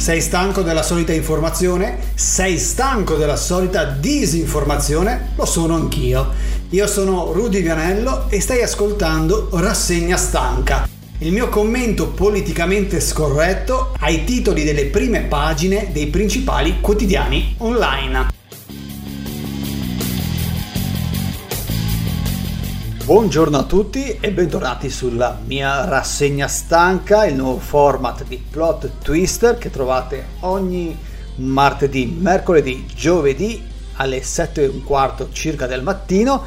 Sei stanco della solita informazione? Sei stanco della solita disinformazione? Lo sono anch'io. Io sono Rudy Vianello e stai ascoltando Rassegna Stanca, il mio commento politicamente scorretto ai titoli delle prime pagine dei principali quotidiani online. Buongiorno a tutti e bentornati sulla mia rassegna stanca, il nuovo format di Plot Twister che trovate ogni martedì, mercoledì, giovedì alle 7 e un quarto circa del mattino.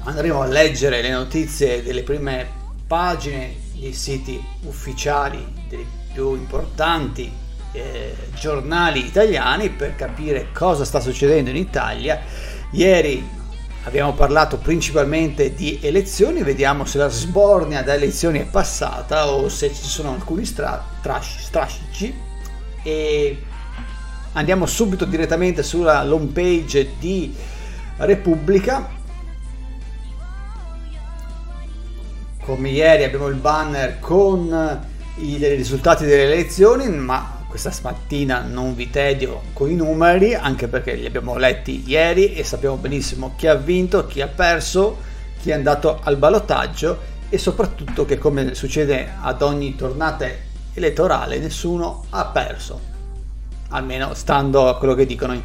Andremo a leggere le notizie delle prime pagine dei siti ufficiali dei più importanti eh, giornali italiani per capire cosa sta succedendo in Italia. Ieri Abbiamo parlato principalmente di elezioni, vediamo se la sbornia da elezioni è passata o se ci sono alcuni stra- trash, strascici e andiamo subito direttamente sulla home page di Repubblica. Come ieri abbiamo il banner con i risultati delle elezioni, ma questa mattina non vi tedio con i numeri, anche perché li abbiamo letti ieri e sappiamo benissimo chi ha vinto, chi ha perso, chi è andato al ballottaggio e soprattutto che come succede ad ogni tornata elettorale nessuno ha perso, almeno stando a quello che dicono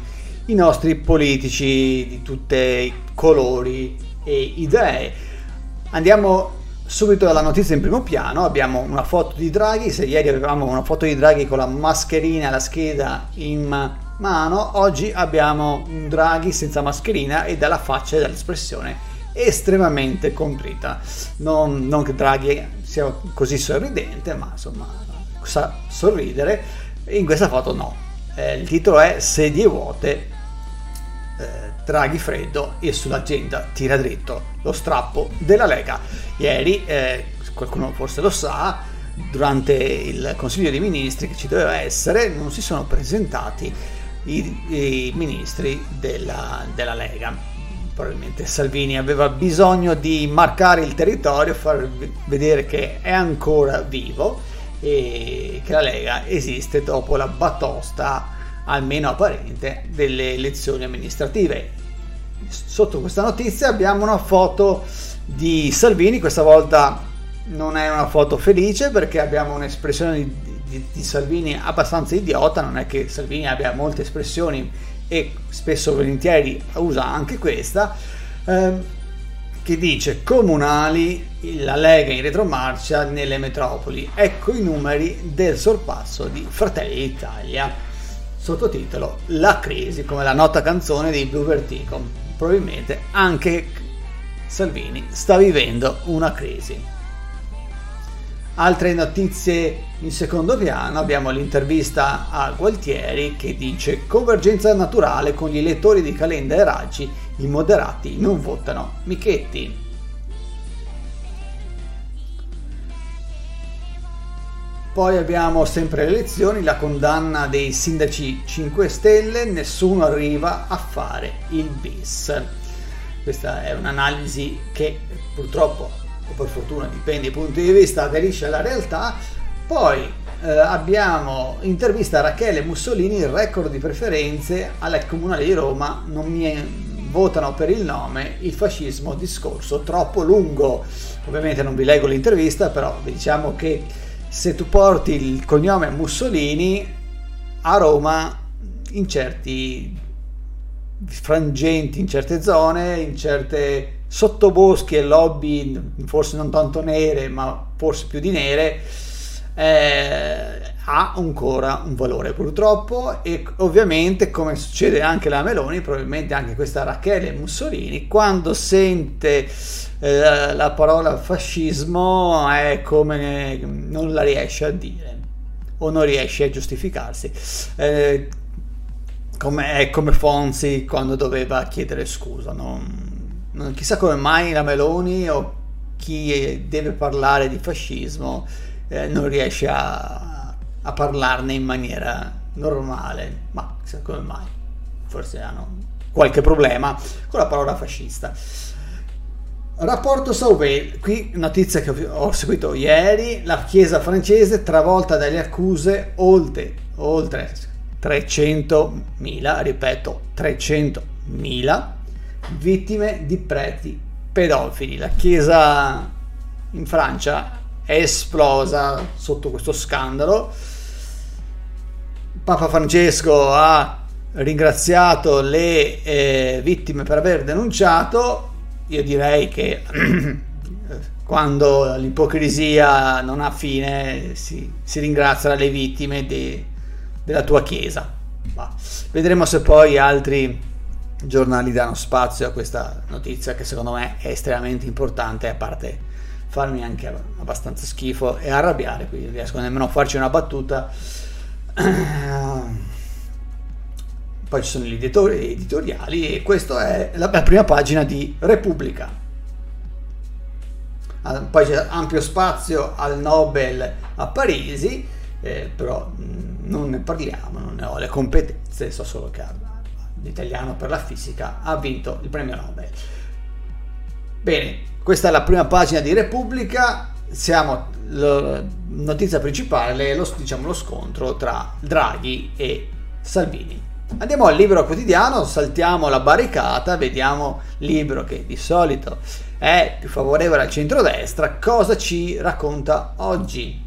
i nostri politici di tutti i colori e idee. Andiamo Subito la notizia in primo piano, abbiamo una foto di Draghi, se ieri avevamo una foto di Draghi con la mascherina e la scheda in mano, oggi abbiamo un Draghi senza mascherina e dalla faccia e dall'espressione estremamente contrita. Non, non che Draghi sia così sorridente, ma insomma sa sorridere, in questa foto no. Eh, il titolo è Sedie vuote eh, Draghi freddo e sull'agenda tira dritto lo strappo della Lega. Ieri, eh, qualcuno forse lo sa, durante il Consiglio dei Ministri che ci doveva essere, non si sono presentati i, i ministri della, della Lega. Probabilmente Salvini aveva bisogno di marcare il territorio, far vedere che è ancora vivo e che la Lega esiste dopo la batosta almeno apparente, delle elezioni amministrative. Sotto questa notizia abbiamo una foto di Salvini, questa volta non è una foto felice perché abbiamo un'espressione di, di, di Salvini abbastanza idiota, non è che Salvini abbia molte espressioni e spesso volentieri usa anche questa, ehm, che dice comunali, la Lega in retromarcia nelle metropoli, ecco i numeri del sorpasso di Fratelli d'Italia sottotitolo La crisi, come la nota canzone dei Blue Vertigo. Probabilmente anche Salvini sta vivendo una crisi. Altre notizie in secondo piano abbiamo l'intervista a Gualtieri che dice convergenza naturale con gli elettori di Calenda e Raggi, i moderati non votano Michetti. Poi abbiamo sempre le elezioni, la condanna dei sindaci 5 Stelle, nessuno arriva a fare il bis. Questa è un'analisi che purtroppo, o per fortuna, dipende dai punti di vista, aderisce alla realtà. Poi eh, abbiamo intervista a Rachele Mussolini, il record di preferenze alla Comunale di Roma, non mi votano per il nome, il fascismo discorso troppo lungo. Ovviamente non vi leggo l'intervista, però diciamo che se tu porti il cognome Mussolini a Roma in certi frangenti, in certe zone, in certe sottoboschi e lobby, forse non tanto nere, ma forse più di nere, eh, ha ancora un valore purtroppo e ovviamente come succede anche alla Meloni, probabilmente anche questa Rachele Mussolini, quando sente eh, la parola fascismo è come non la riesce a dire o non riesce a giustificarsi. Eh, come, è come Fonzi quando doveva chiedere scusa. Non, non, chissà come mai la Meloni o chi deve parlare di fascismo eh, non riesce a, a, parlarne in maniera normale, ma come mai. Forse hanno qualche problema con la parola fascista. Rapporto Sauvé, qui notizia che ho seguito ieri, la chiesa francese travolta dalle accuse oltre, oltre 300.000, ripeto 300.000 vittime di preti pedofili. La chiesa in Francia è esplosa sotto questo scandalo. Papa Francesco ha ringraziato le eh, vittime per aver denunciato io direi che quando l'ipocrisia non ha fine si, si ringrazia le vittime di, della tua chiesa. Ma vedremo se poi altri giornali danno spazio a questa notizia che secondo me è estremamente importante, a parte farmi anche abbastanza schifo e arrabbiare, quindi riesco nemmeno a farci una battuta. poi ci sono gli editori, editoriali e questa è la, la prima pagina di Repubblica. Poi c'è ampio spazio al Nobel a Parisi, eh, però mh, non ne parliamo, non ne ho le competenze, so solo che l'italiano per la fisica ha vinto il premio Nobel. Bene, questa è la prima pagina di Repubblica, siamo la notizia principale, lo, diciamo, lo scontro tra Draghi e Salvini. Andiamo al libro quotidiano, saltiamo la barricata, vediamo libro che di solito è più favorevole al centrodestra, cosa ci racconta oggi.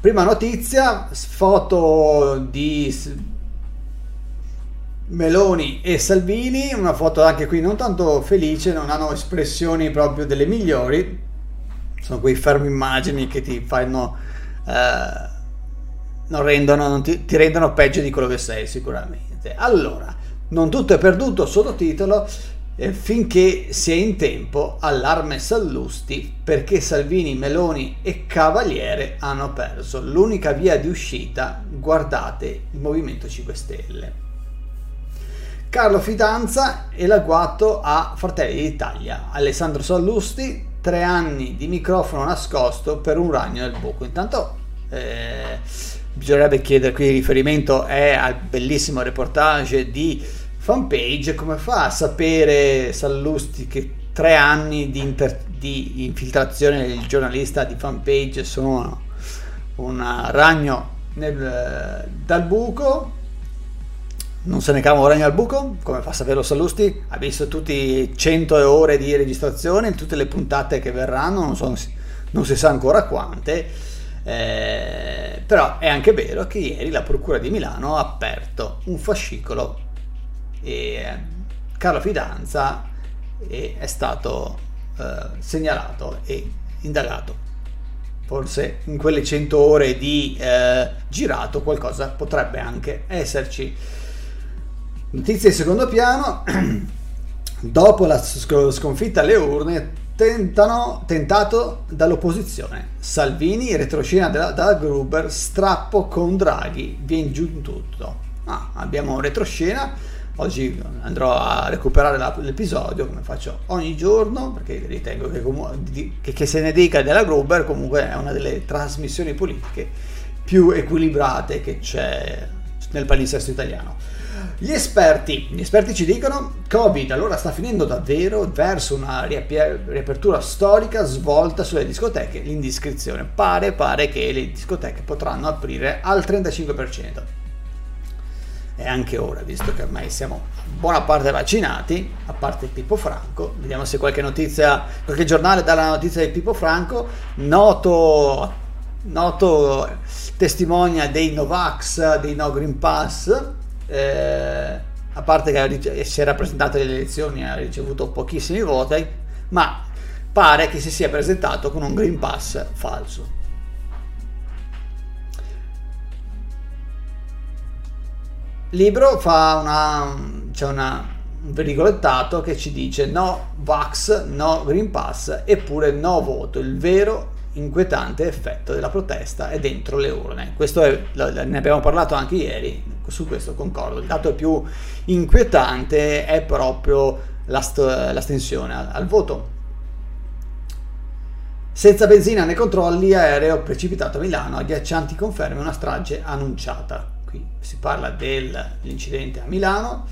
Prima notizia, foto di Meloni e Salvini, una foto anche qui non tanto felice, non hanno espressioni proprio delle migliori, sono quei fermi immagini che ti fanno eh, non rendono, non ti, ti, rendono peggio di quello che sei sicuramente. Allora, non tutto è perduto, sottotitolo, eh, finché si è in tempo, allarme Sallusti perché Salvini, Meloni e Cavaliere hanno perso. L'unica via di uscita, guardate il Movimento 5 Stelle. Carlo Fidanza e l'agguato a Fratelli d'Italia. Alessandro Sallusti tre anni di microfono nascosto per un ragno nel buco. Intanto eh, bisognerebbe chiedere qui il riferimento è al bellissimo reportage di fanpage come fa a sapere Sallusti che tre anni di, inter- di infiltrazione del giornalista di fanpage sono un ragno nel, dal buco non se ne cava un al buco, come fa a saperlo Sallusti, ha visto tutte 100 ore di registrazione, tutte le puntate che verranno, non, so, non si sa ancora quante, eh, però è anche vero che ieri la Procura di Milano ha aperto un fascicolo e Carlo Fidanza è stato eh, segnalato e indagato. Forse in quelle 100 ore di eh, girato qualcosa potrebbe anche esserci. Notizie di secondo piano, dopo la sconfitta alle urne, tentano, tentato dall'opposizione. Salvini, retroscena della, dalla Gruber, strappo con Draghi, viene giù tutto. Ah, abbiamo retroscena, oggi andrò a recuperare la, l'episodio come faccio ogni giorno, perché ritengo che, che, che se ne dica della Gruber comunque è una delle trasmissioni politiche più equilibrate che c'è nel palinsesto italiano. Gli esperti, gli esperti ci dicono Covid allora sta finendo davvero verso una riapertura storica svolta sulle discoteche, l'indiscrezione. Pare, pare che le discoteche potranno aprire al 35%. E anche ora, visto che ormai siamo buona parte vaccinati, a parte Pippo Franco, vediamo se qualche notizia, qualche giornale dà la notizia di Pippo Franco, noto, noto testimonia dei Novax, dei No Green Pass, eh, a parte che si era presentato alle elezioni e ha ricevuto pochissimi voti, ma pare che si sia presentato con un Green Pass falso. Libro fa una, c'è una, un verigolettato che ci dice no Vax, no Green Pass, eppure no voto, il vero inquietante effetto della protesta è dentro le urne. Questo è, ne abbiamo parlato anche ieri, su questo concordo. Il dato più inquietante è proprio l'ast- l'astensione al, al voto. Senza benzina nei controlli, aereo precipitato a Milano, agghiaccianti conferme una strage annunciata. Qui si parla dell'incidente a Milano.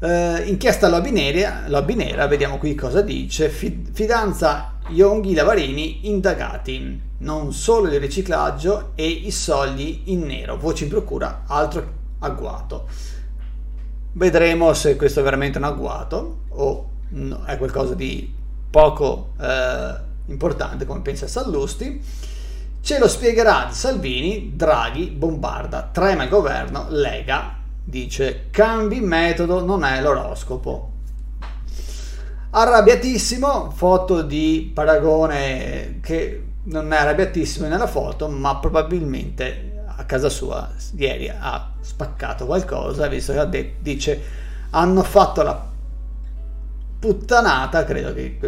Uh, inchiesta lobby nera, lobby nera, vediamo qui cosa dice. Fidanza Yonghi Lavarini indagati. Non solo il riciclaggio e i soldi in nero. Voci in procura, altro agguato. Vedremo se questo è veramente un agguato o è qualcosa di poco eh, importante come pensa Sallusti. Ce lo spiegherà Salvini, Draghi bombarda, trema il governo, Lega dice cambi metodo, non è l'oroscopo. Arrabbiatissimo, foto di Paragone che non è arrabbiatissimo nella foto, ma probabilmente casa sua ieri ha spaccato qualcosa, visto che detto, dice hanno fatto la puttanata, credo che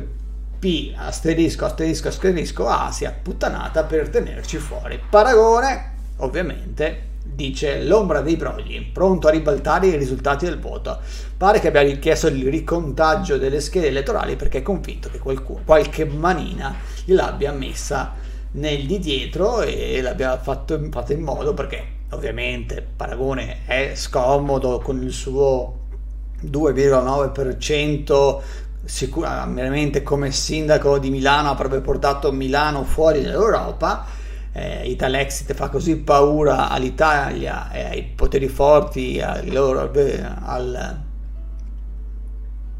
P asterisco asterisco asterisco A sia puttanata per tenerci fuori. Paragone, ovviamente, dice l'ombra dei brogli, pronto a ribaltare i risultati del voto. Pare che abbia richiesto il ricontaggio delle schede elettorali perché è convinto che qualcuno, qualche manina gliel'abbia messa nel di dietro e l'abbia fatto, fatto in modo perché ovviamente Paragone è scomodo con il suo 2,9% sicuramente come sindaco di Milano avrebbe portato Milano fuori dall'Europa. Eh, Italexit fa così paura all'Italia e ai poteri forti loro, al,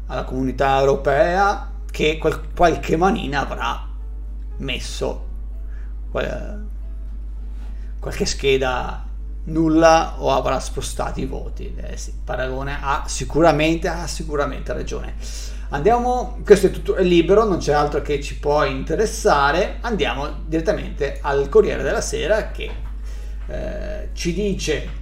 alla comunità europea che qual, qualche manina avrà messo qualche scheda nulla o avrà spostato i voti. Eh sì, Paragone ha sicuramente, ha sicuramente ragione. Andiamo, questo è tutto è libero, non c'è altro che ci può interessare. Andiamo direttamente al Corriere della Sera che eh, ci dice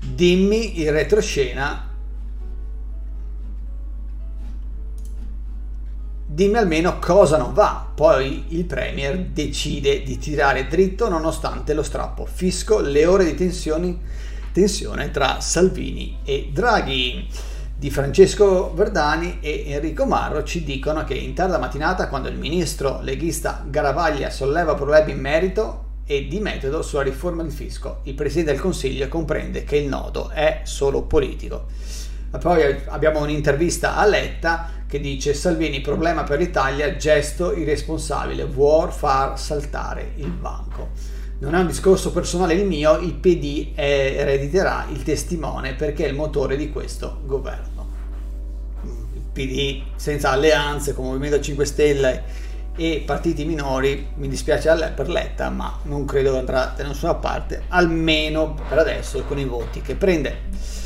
dimmi il retroscena dimmi almeno cosa non va. Poi il Premier decide di tirare dritto nonostante lo strappo fisco, le ore di tensione tra Salvini e Draghi. Di Francesco Verdani e Enrico Marro ci dicono che in tarda mattinata, quando il ministro leghista Garavaglia solleva problemi in merito e di metodo sulla riforma del fisco, il Presidente del Consiglio comprende che il nodo è solo politico. Poi abbiamo un'intervista a Letta che dice Salvini problema per l'Italia, gesto irresponsabile, vuol far saltare il banco. Non è un discorso personale il mio, il PD erediterà il testimone perché è il motore di questo governo. Il PD senza alleanze come Movimento 5 Stelle e partiti minori, mi dispiace per Letta, ma non credo andrà da nessuna parte, almeno per adesso con i voti che prende.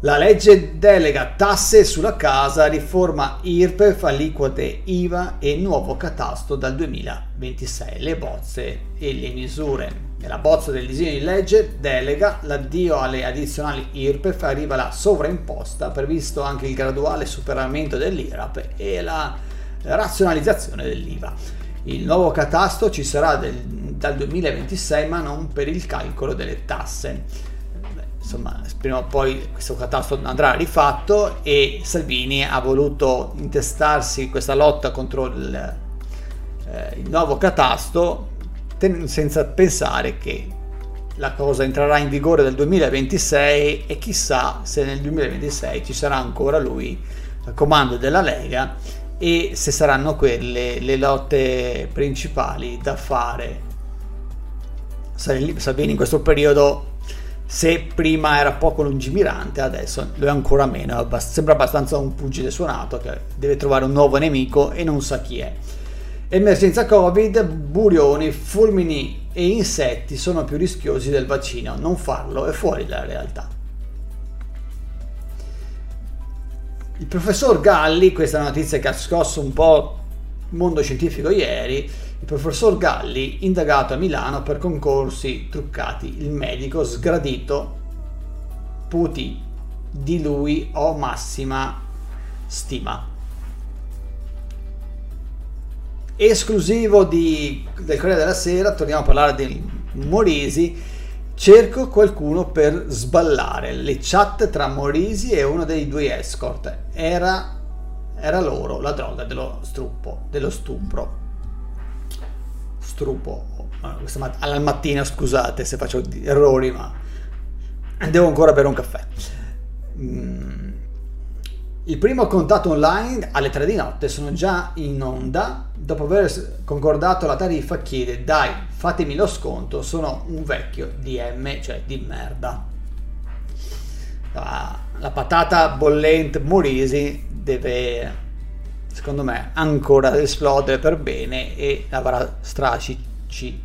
La legge delega tasse sulla casa, riforma IRPEF, aliquote IVA e nuovo catasto dal 2026. Le bozze e le misure. Nella bozza del disegno di legge delega l'addio alle addizionali IRPEF, arriva la sovraimposta, previsto anche il graduale superamento dell'IRAP e la razionalizzazione dell'IVA. Il nuovo catasto ci sarà del, dal 2026 ma non per il calcolo delle tasse insomma, prima o poi questo catasto andrà rifatto e Salvini ha voluto intestarsi questa lotta contro il, eh, il nuovo catasto ten- senza pensare che la cosa entrerà in vigore nel 2026 e chissà se nel 2026 ci sarà ancora lui al comando della Lega e se saranno quelle le lotte principali da fare. Salvini in questo periodo se prima era poco lungimirante, adesso lo è ancora meno. Sembra abbastanza un pugile suonato che deve trovare un nuovo nemico e non sa chi è. Emergenza Covid, burioni, fulmini e insetti sono più rischiosi del vaccino. Non farlo è fuori dalla realtà. Il professor Galli, questa è una notizia che ha scosso un po' il mondo scientifico ieri, il professor Galli, indagato a Milano per concorsi truccati, il medico sgradito, puti. Di lui ho massima stima. Esclusivo di, del Corriere della Sera, torniamo a parlare di Morisi, cerco qualcuno per sballare. Le chat tra Morisi e uno dei due escort. Era, era loro la droga dello struppo, dello stupro strupo alla mattina scusate se faccio errori ma Devo ancora bere un caffè. Mm. Il primo contatto online alle 3 di notte sono già in onda. Dopo aver concordato la tariffa, chiede: Dai, fatemi lo sconto. Sono un vecchio DM, cioè di merda. La patata bollente Morisi deve, secondo me, ancora esplodere per bene e avrà strascici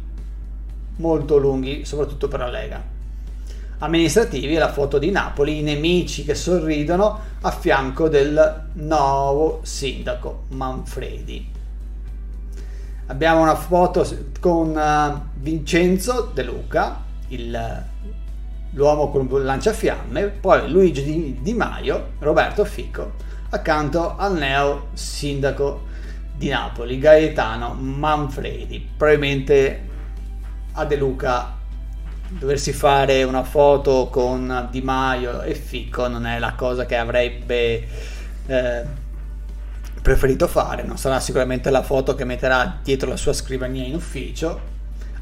molto lunghi, soprattutto per la Lega amministrativi la foto di Napoli, i nemici che sorridono a fianco del nuovo sindaco Manfredi. Abbiamo una foto con uh, Vincenzo De Luca, il, l'uomo con il lanciafiamme, poi Luigi Di Maio, Roberto Fico, accanto al neo sindaco di Napoli, Gaetano Manfredi. Probabilmente a De Luca doversi fare una foto con Di Maio e Fico non è la cosa che avrebbe eh, preferito fare, non sarà sicuramente la foto che metterà dietro la sua scrivania in ufficio.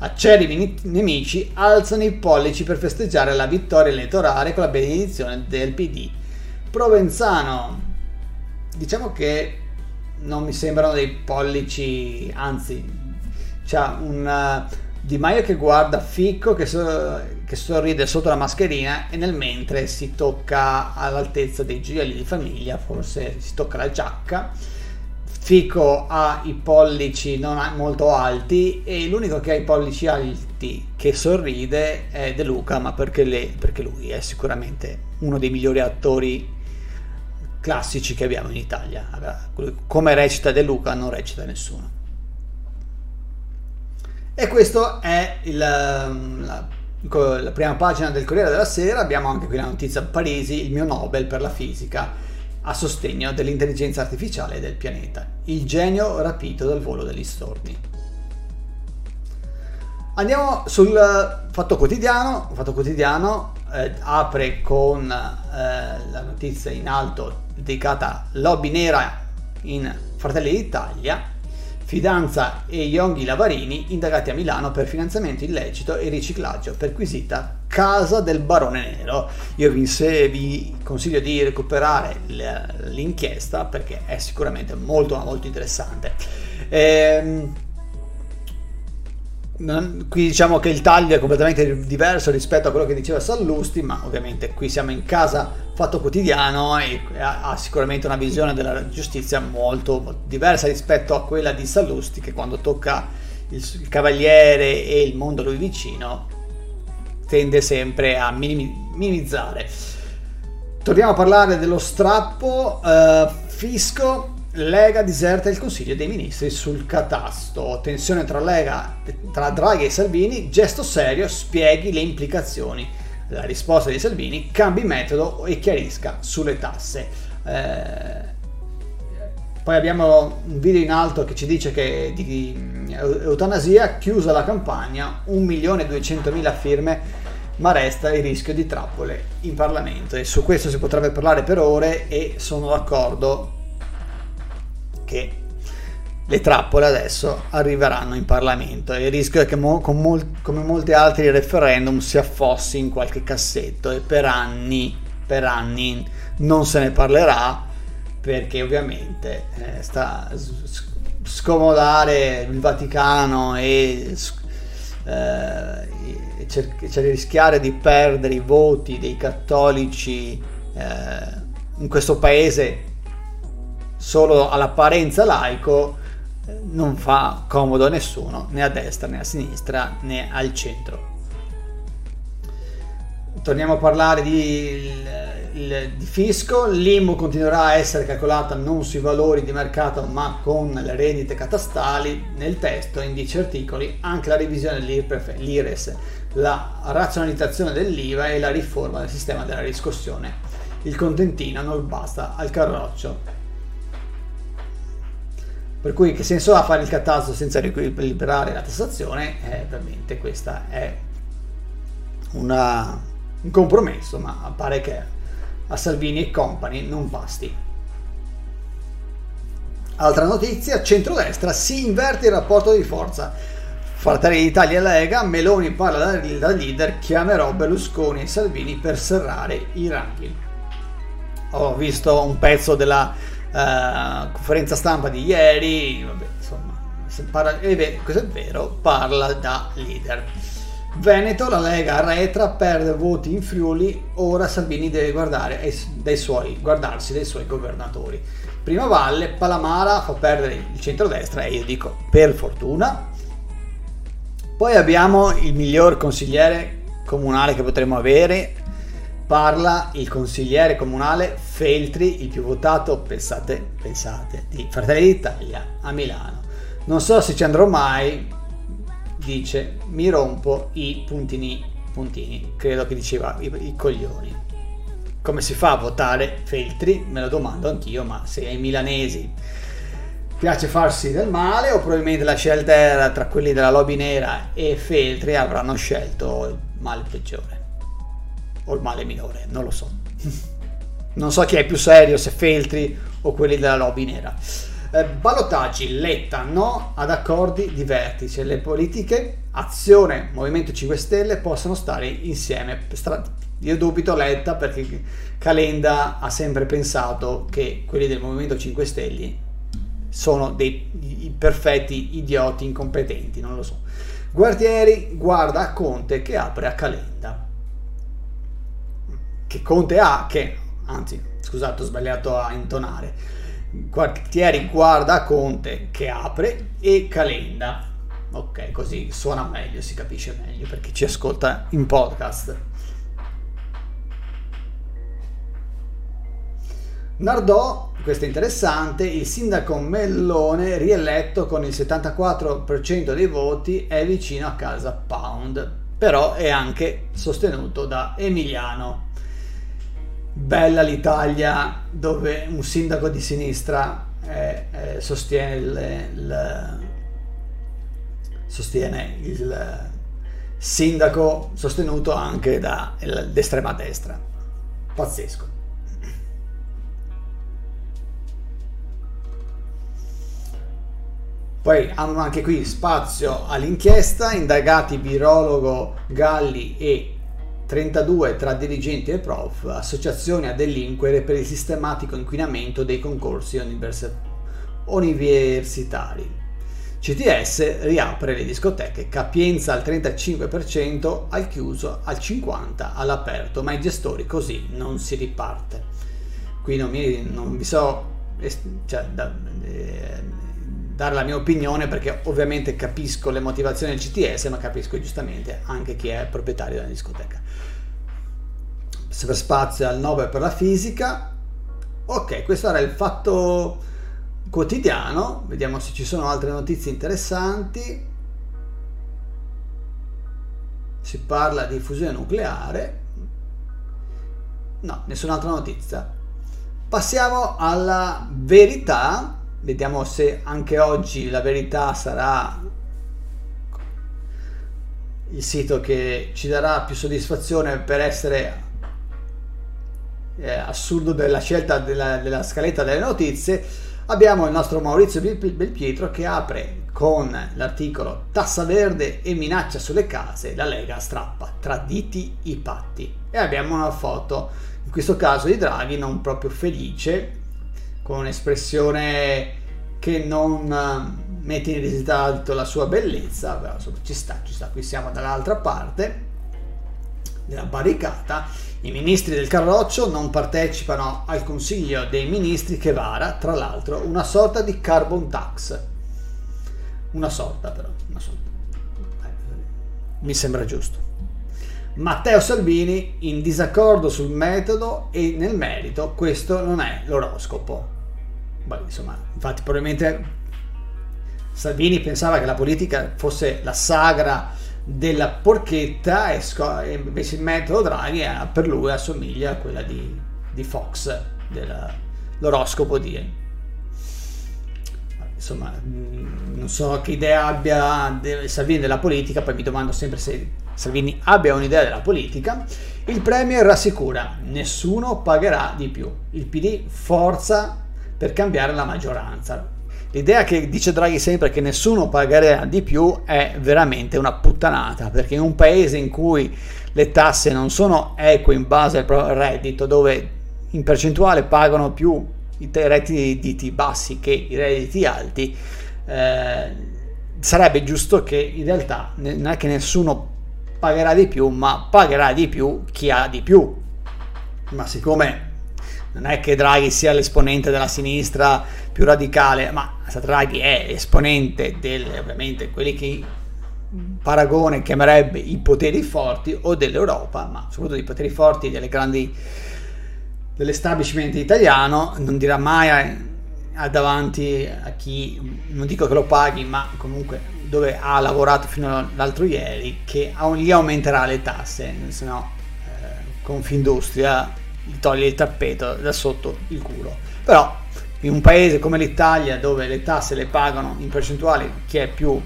Acerrimi nemici alzano i pollici per festeggiare la vittoria elettorale con la benedizione del PD. Provenzano, diciamo che non mi sembrano dei pollici, anzi, c'è un di Maio che guarda Ficco che, so- che, sorride sotto la mascherina e nel mentre si tocca all'altezza dei gioielli di famiglia, forse si tocca la giacca. Fico ha i pollici non molto alti e l'unico che ha i pollici alti che sorride è De Luca, ma perché, le, perché lui è sicuramente uno dei migliori attori classici che abbiamo in Italia. Come recita De Luca non recita nessuno. E questa è il, ehm, la, la, prima pagina del Corriere della Sera. Abbiamo anche qui la notizia Parisi, il mio Nobel per la fisica a sostegno dell'intelligenza artificiale del pianeta. Il genio rapito dal volo degli storni. Andiamo sul Fatto Quotidiano. Fatto Quotidiano eh, apre con eh, la notizia in alto dedicata lobby nera in Fratelli d'Italia Fidanza e Yonghi Lavarini indagati a Milano per finanziamento illecito e riciclaggio, perquisita casa del barone nero. Io vi, vi consiglio di recuperare l'inchiesta perché è sicuramente molto molto interessante. Ehm, qui diciamo che il taglio è completamente diverso rispetto a quello che diceva Sallusti, ma ovviamente qui siamo in casa fatto quotidiano e ha, sicuramente una visione della giustizia molto diversa rispetto a quella di Sallusti che quando tocca il, il cavaliere e il mondo lui vicino tende sempre a minimizzare. Torniamo a parlare dello strappo uh, fisco Lega diserta il Consiglio dei Ministri sul catasto. Tensione tra, Lega, tra Draghi e Salvini, gesto serio, spieghi le implicazioni. La risposta di Salvini, cambi metodo e chiarisca sulle tasse. Eh, poi abbiamo un video in alto che ci dice che di eutanasia, chiusa la campagna, 1.200.000 firme, ma resta il rischio di trappole in Parlamento. E su questo si potrebbe parlare per ore e sono d'accordo che le trappole adesso arriveranno in Parlamento e il rischio è che mo- mol- come molti altri referendum si affossi in qualche cassetto e per anni, per anni non se ne parlerà perché ovviamente eh, sta s- scomodare il Vaticano e, eh, cer- cioè rischiare di perdere i voti dei cattolici eh, in questo paese solo all'apparenza laico eh, non fa comodo a nessuno, né a destra né a sinistra né al centro. Torniamo a parlare di, di fisco, l'IMU continuerà a essere calcolata non sui valori di mercato ma con le rendite catastali, nel testo in 10 articoli anche la revisione dell'IRPEF, l'IRES, la razionalizzazione dell'IVA e la riforma del sistema della riscossione. Il contentino non basta al carroccio per cui che senso ha fare il catasto senza liberare la tassazione? Eh, ovviamente questo è una, un compromesso, ma pare che a Salvini e compagni non basti. Altra notizia, centrodestra si inverte il rapporto di forza. Fratelli d'Italia e Lega, Meloni parla da leader, chiamerò Berlusconi e Salvini per serrare i ranghi. Ho visto un pezzo della uh, conferenza stampa di ieri, vabbè, insomma, parla, è questo è vero, parla da leader. Veneto, la Lega arretra, perde voti in Friuli, ora Salvini deve guardare dai suoi, guardarsi dai suoi governatori. Prima Valle, Palamara fa perdere il centrodestra e io dico per fortuna poi abbiamo il miglior consigliere comunale che potremmo avere. Parla il consigliere comunale Feltri, il più votato, pensate, pensate, di Fratelli d'Italia a Milano. Non so se ci andrò mai, dice, mi rompo i puntini, puntini, credo che diceva i, i coglioni. Come si fa a votare Feltri? Me lo domando anch'io, ma se ai milanesi piace farsi del male o probabilmente la scelta era tra quelli della lobby nera e Feltri avranno scelto il male peggiore o il male minore, non lo so. non so chi è più serio, se Feltri o quelli della lobby nera. Eh, ballottaggi, Letta no ad accordi di vertice. Le politiche, azione, Movimento 5 Stelle possono stare insieme. Io dubito Letta perché Calenda ha sempre pensato che quelli del Movimento 5 Stelle sono dei perfetti idioti incompetenti, non lo so. Guardieri guarda a Conte che apre a Calenda. Che Conte ha, che, anzi, scusate, ho sbagliato a intonare. Guardieri guarda Conte che apre e Calenda. Ok, così suona meglio, si capisce meglio per chi ci ascolta in podcast. Nardò, questo è interessante, il sindaco Mellone rieletto con il 74% dei voti è vicino a casa Pound, però è anche sostenuto da Emiliano. Bella l'Italia dove un sindaco di sinistra eh, eh, sostiene, il, il, sostiene il sindaco sostenuto anche dall'estrema destra. Pazzesco. Poi hanno anche qui spazio all'inchiesta, indagati virologo Galli e 32 tra dirigenti e prof, associazioni a delinquere per il sistematico inquinamento dei concorsi univers- universitari. CTS riapre le discoteche, capienza al 35%, al chiuso al 50% all'aperto, ma i gestori così non si riparte. Qui non, mi, non vi so... Cioè, da, eh, dare la mia opinione perché ovviamente capisco le motivazioni del CTS, ma capisco giustamente anche chi è proprietario della discoteca. Serve spazio al 9 per la fisica. Ok, questo era il fatto quotidiano. Vediamo se ci sono altre notizie interessanti. Si parla di fusione nucleare. No, nessun'altra notizia. Passiamo alla verità Vediamo se anche oggi la verità sarà il sito che ci darà più soddisfazione per essere eh, assurdo della scelta della, della, scaletta delle notizie. Abbiamo il nostro Maurizio Belpietro che apre con l'articolo Tassa verde e minaccia sulle case, la Lega strappa, traditi i patti. E abbiamo una foto, in questo caso di Draghi, non proprio felice, con un'espressione che non eh, mette in risalto la sua bellezza, però ci sta, ci sta, qui siamo dall'altra parte della barricata. I ministri del Carroccio non partecipano al Consiglio dei Ministri che vara, tra l'altro, una sorta di carbon tax. Una sorta però, una sorta. Eh, mi sembra giusto. Matteo Salvini in disaccordo sul metodo e nel merito, questo non è l'oroscopo. Beh, insomma, infatti probabilmente Salvini pensava che la politica fosse la sagra della porchetta e, sco- e invece il metodo Draghi è, per lui assomiglia a quella di, di Fox, dell'oroscopo di... Insomma, mm, non so che idea abbia Salvini della politica, poi mi domando sempre se Salvini abbia un'idea della politica. Il Premier rassicura, nessuno pagherà di più. Il PD forza per cambiare la maggioranza. l'idea che dice Draghi sempre che nessuno pagherà di più è veramente una puttanata, perché in un paese in cui le tasse non sono eque in base al proprio reddito, dove in percentuale pagano più i redditi bassi che i redditi alti, eh, sarebbe giusto che in realtà non è che nessuno pagherà di più, ma pagherà di più chi ha di più. Ma siccome non è che Draghi sia l'esponente della sinistra più radicale, ma Draghi è esponente del, ovviamente, quelli che Paragone chiamerebbe i poteri forti o dell'Europa, ma soprattutto i poteri forti delle grandi dell'establishment italiano, non dirà mai davanti a chi, non dico che lo paghi, ma comunque dove ha lavorato fino all'altro ieri, che gli aumenterà le tasse, se no eh, Confindustria gli toglie il tappeto da sotto il culo. Però in un paese come l'Italia, dove le tasse le pagano in percentuale chi è più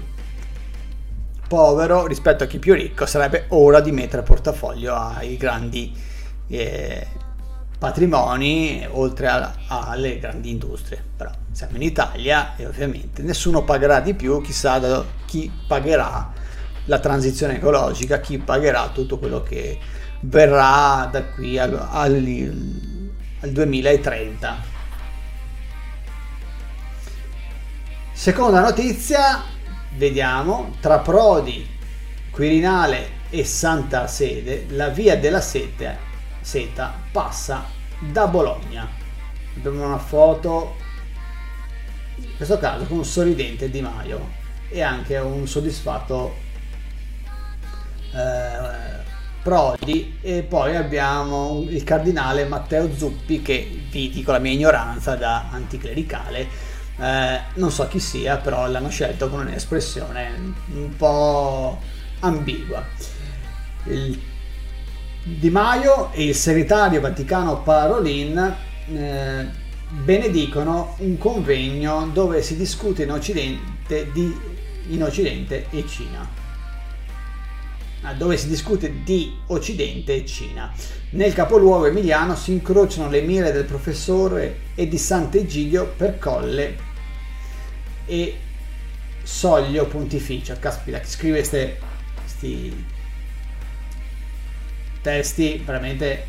povero rispetto a chi è più ricco, sarebbe ora di mettere portafoglio ai grandi eh, patrimoni oltre a, alle grandi industrie. Però siamo in Italia e ovviamente nessuno pagherà di più, chissà da chi pagherà la transizione ecologica, chi pagherà tutto quello che verrà da qui al, al, al 2030. Seconda notizia, vediamo, tra Prodi, Quirinale e Santa Sede, la via della sete seta passa da Bologna. Abbiamo una foto, in questo caso con un sorridente Di Maio e anche un soddisfatto eh, Prodi e poi abbiamo il cardinale Matteo Zuppi che vi dico la mia ignoranza da anticlericale eh, non so chi sia però l'hanno scelto con un'espressione un po' ambigua il di Maio e il segretario vaticano Parolin eh, benedicono un convegno dove si discute in Occidente, di, in Occidente e Cina. Ah, dove si discute di Occidente e Cina. Nel capoluogo emiliano si incrociano le mire del professore e di Sant'Egidio per Colle e Soglio Pontificio. Caspita, chi scrive questi testi veramente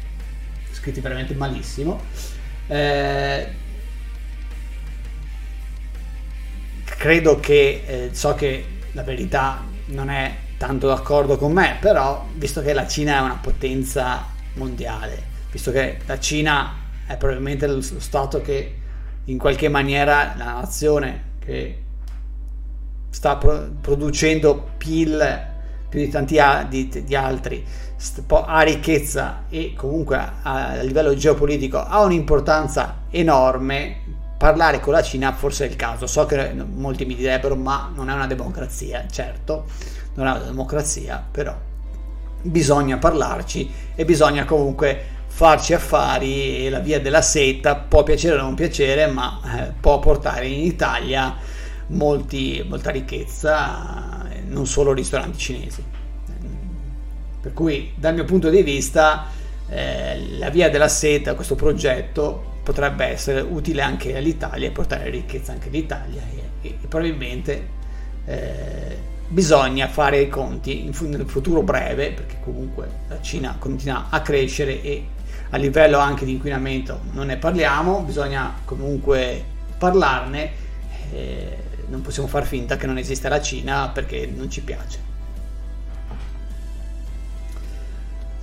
scritti veramente malissimo. Eh, credo che eh, so che la verità non è tanto d'accordo con me, però visto che la Cina è una potenza mondiale, visto che la Cina è probabilmente lo stato che in qualche maniera la nazione che sta pro- producendo PIL più di tanti a- di, di altri ha ricchezza e comunque a, livello geopolitico ha un'importanza enorme, parlare con la Cina forse è il caso. So che molti mi direbbero ma non è una democrazia, certo, non è una democrazia, però bisogna parlarci e bisogna comunque farci affari e la via della seta può piacere o non piacere, ma eh, può portare in Italia molti, molta ricchezza, eh, non solo ristoranti cinesi. Per cui dal mio punto di vista eh, la via della seta, questo progetto, potrebbe essere utile anche all'Italia e portare ricchezza anche all'Italia e, e, e probabilmente eh, bisogna fare i conti in, nel futuro breve perché comunque la Cina continua a crescere e a livello anche di inquinamento non ne parliamo, bisogna comunque parlarne, eh, non possiamo far finta che non esista la Cina perché non ci piace.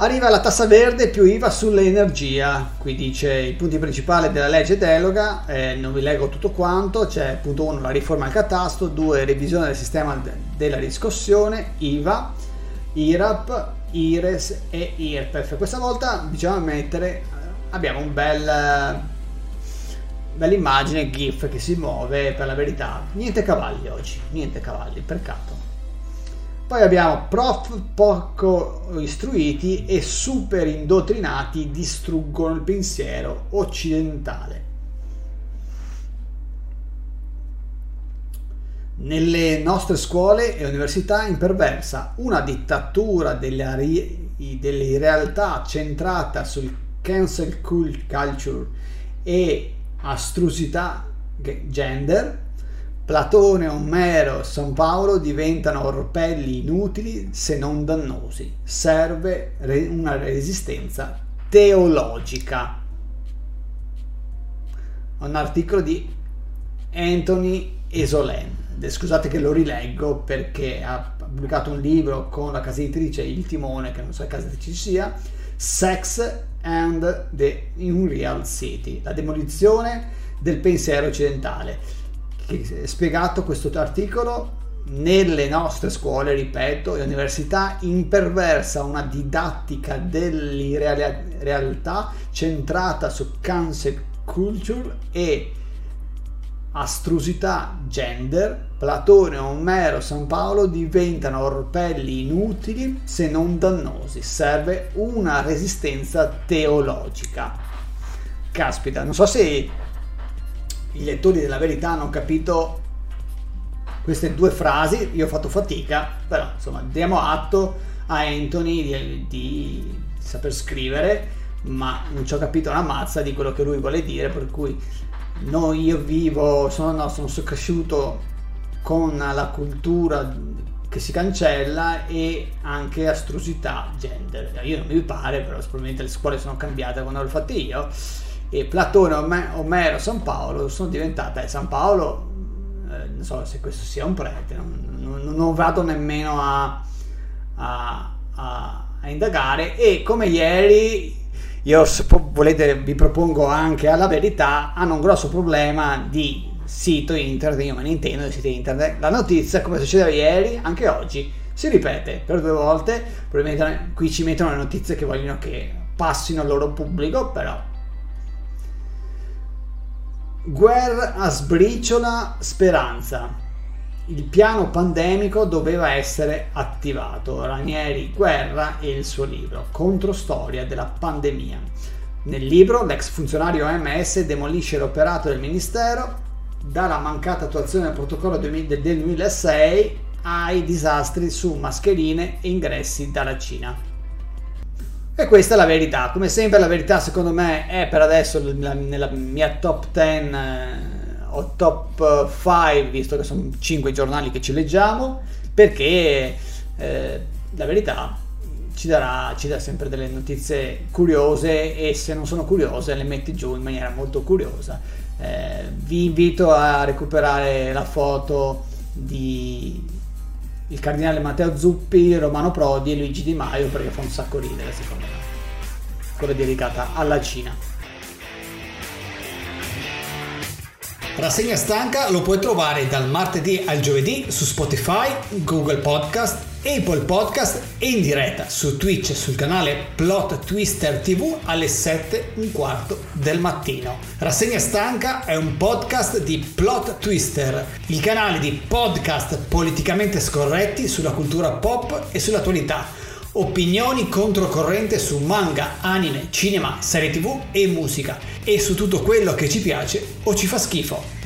Arriva la tassa verde più IVA sull'energia, qui dice i punti principali della legge delega, eh, non vi leggo tutto quanto, c'è punto 1 la riforma al catasto, 2 revisione del sistema della riscossione, IVA, IRAP, IRES e IRPEF. Questa volta bisogna mettere, eh, abbiamo un bel, bella immagine GIF che si muove, per la verità, niente cavalli oggi, niente cavalli, peccato. Poi abbiamo prof poco istruiti e super indottrinati distruggono il pensiero occidentale. Nelle nostre scuole e università imperversa una dittatura delle, delle realtà centrata sul cancel culture e astrusità gender Platone, Omero, San Paolo diventano orpelli inutili se non dannosi. Serve una resistenza teologica. Un articolo di Anthony Esolen. Scusate che lo rileggo perché ha pubblicato un libro con la casa editrice Il Timone, che non so che casa editrice sia, Sex and the Unreal City, la demolizione del pensiero occidentale. Che, spiegato questo articolo, nelle nostre scuole, ripeto, e università imperversa una didattica dell'irrealtà centrata su cancel culture e astrusità gender, Platone, Omero, San Paolo diventano orpelli inutili se non dannosi. Serve una resistenza teologica. Caspita, non so se i lettori della verità hanno capito queste due frasi, io ho fatto fatica, però insomma diamo atto a Anthony di, di saper scrivere, ma non ci ho capito una mazza di quello che lui vuole dire, per cui no, io vivo, sono, no, sono cresciuto con la cultura che si cancella e anche astrusità gender. Io non mi pare, però probabilmente le scuole sono cambiate quando l'ho fatte io. E Platone, Omero, San Paolo sono diventate San Paolo, eh, non so se questo sia un prete, non, non, non vado nemmeno a, a, a, a indagare. E come ieri io se volete vi propongo anche alla verità hanno un grosso problema di sito internet io me ne intendo di siti internet la notizia come succedeva ieri anche oggi si ripete per due volte probabilmente qui ci mettono le notizie che vogliono che passino al loro pubblico però guerra a sbriciola speranza il piano pandemico doveva essere attivato. Ranieri Guerra e il suo libro Controstoria della pandemia. Nel libro l'ex funzionario OMS demolisce l'operato del Ministero dalla mancata attuazione del protocollo del 2006 ai disastri su mascherine e ingressi dalla Cina. E questa è la verità. Come sempre la verità secondo me è per adesso nella, nella mia top 10 o top 5, visto che sono 5 giornali che ci leggiamo, perché eh, la verità ci darà, ci dà sempre delle notizie curiose e se non sono curiose le metti giù in maniera molto curiosa. Eh, vi invito a recuperare la foto di il cardinale Matteo Zuppi, Romano Prodi e Luigi Di Maio perché fa un sacco ridere secondo me. Quella dedicata alla Cina. Rassegna stanca lo puoi trovare dal martedì al giovedì su Spotify, Google Podcast, Apple Podcast e in diretta su Twitch sul canale Plot Twister TV alle 7 un quarto del mattino. Rassegna stanca è un podcast di Plot Twister, il canale di podcast politicamente scorretti sulla cultura pop e sull'attualità. Opinioni controcorrente su manga, anime, cinema, serie tv e musica e su tutto quello che ci piace o ci fa schifo.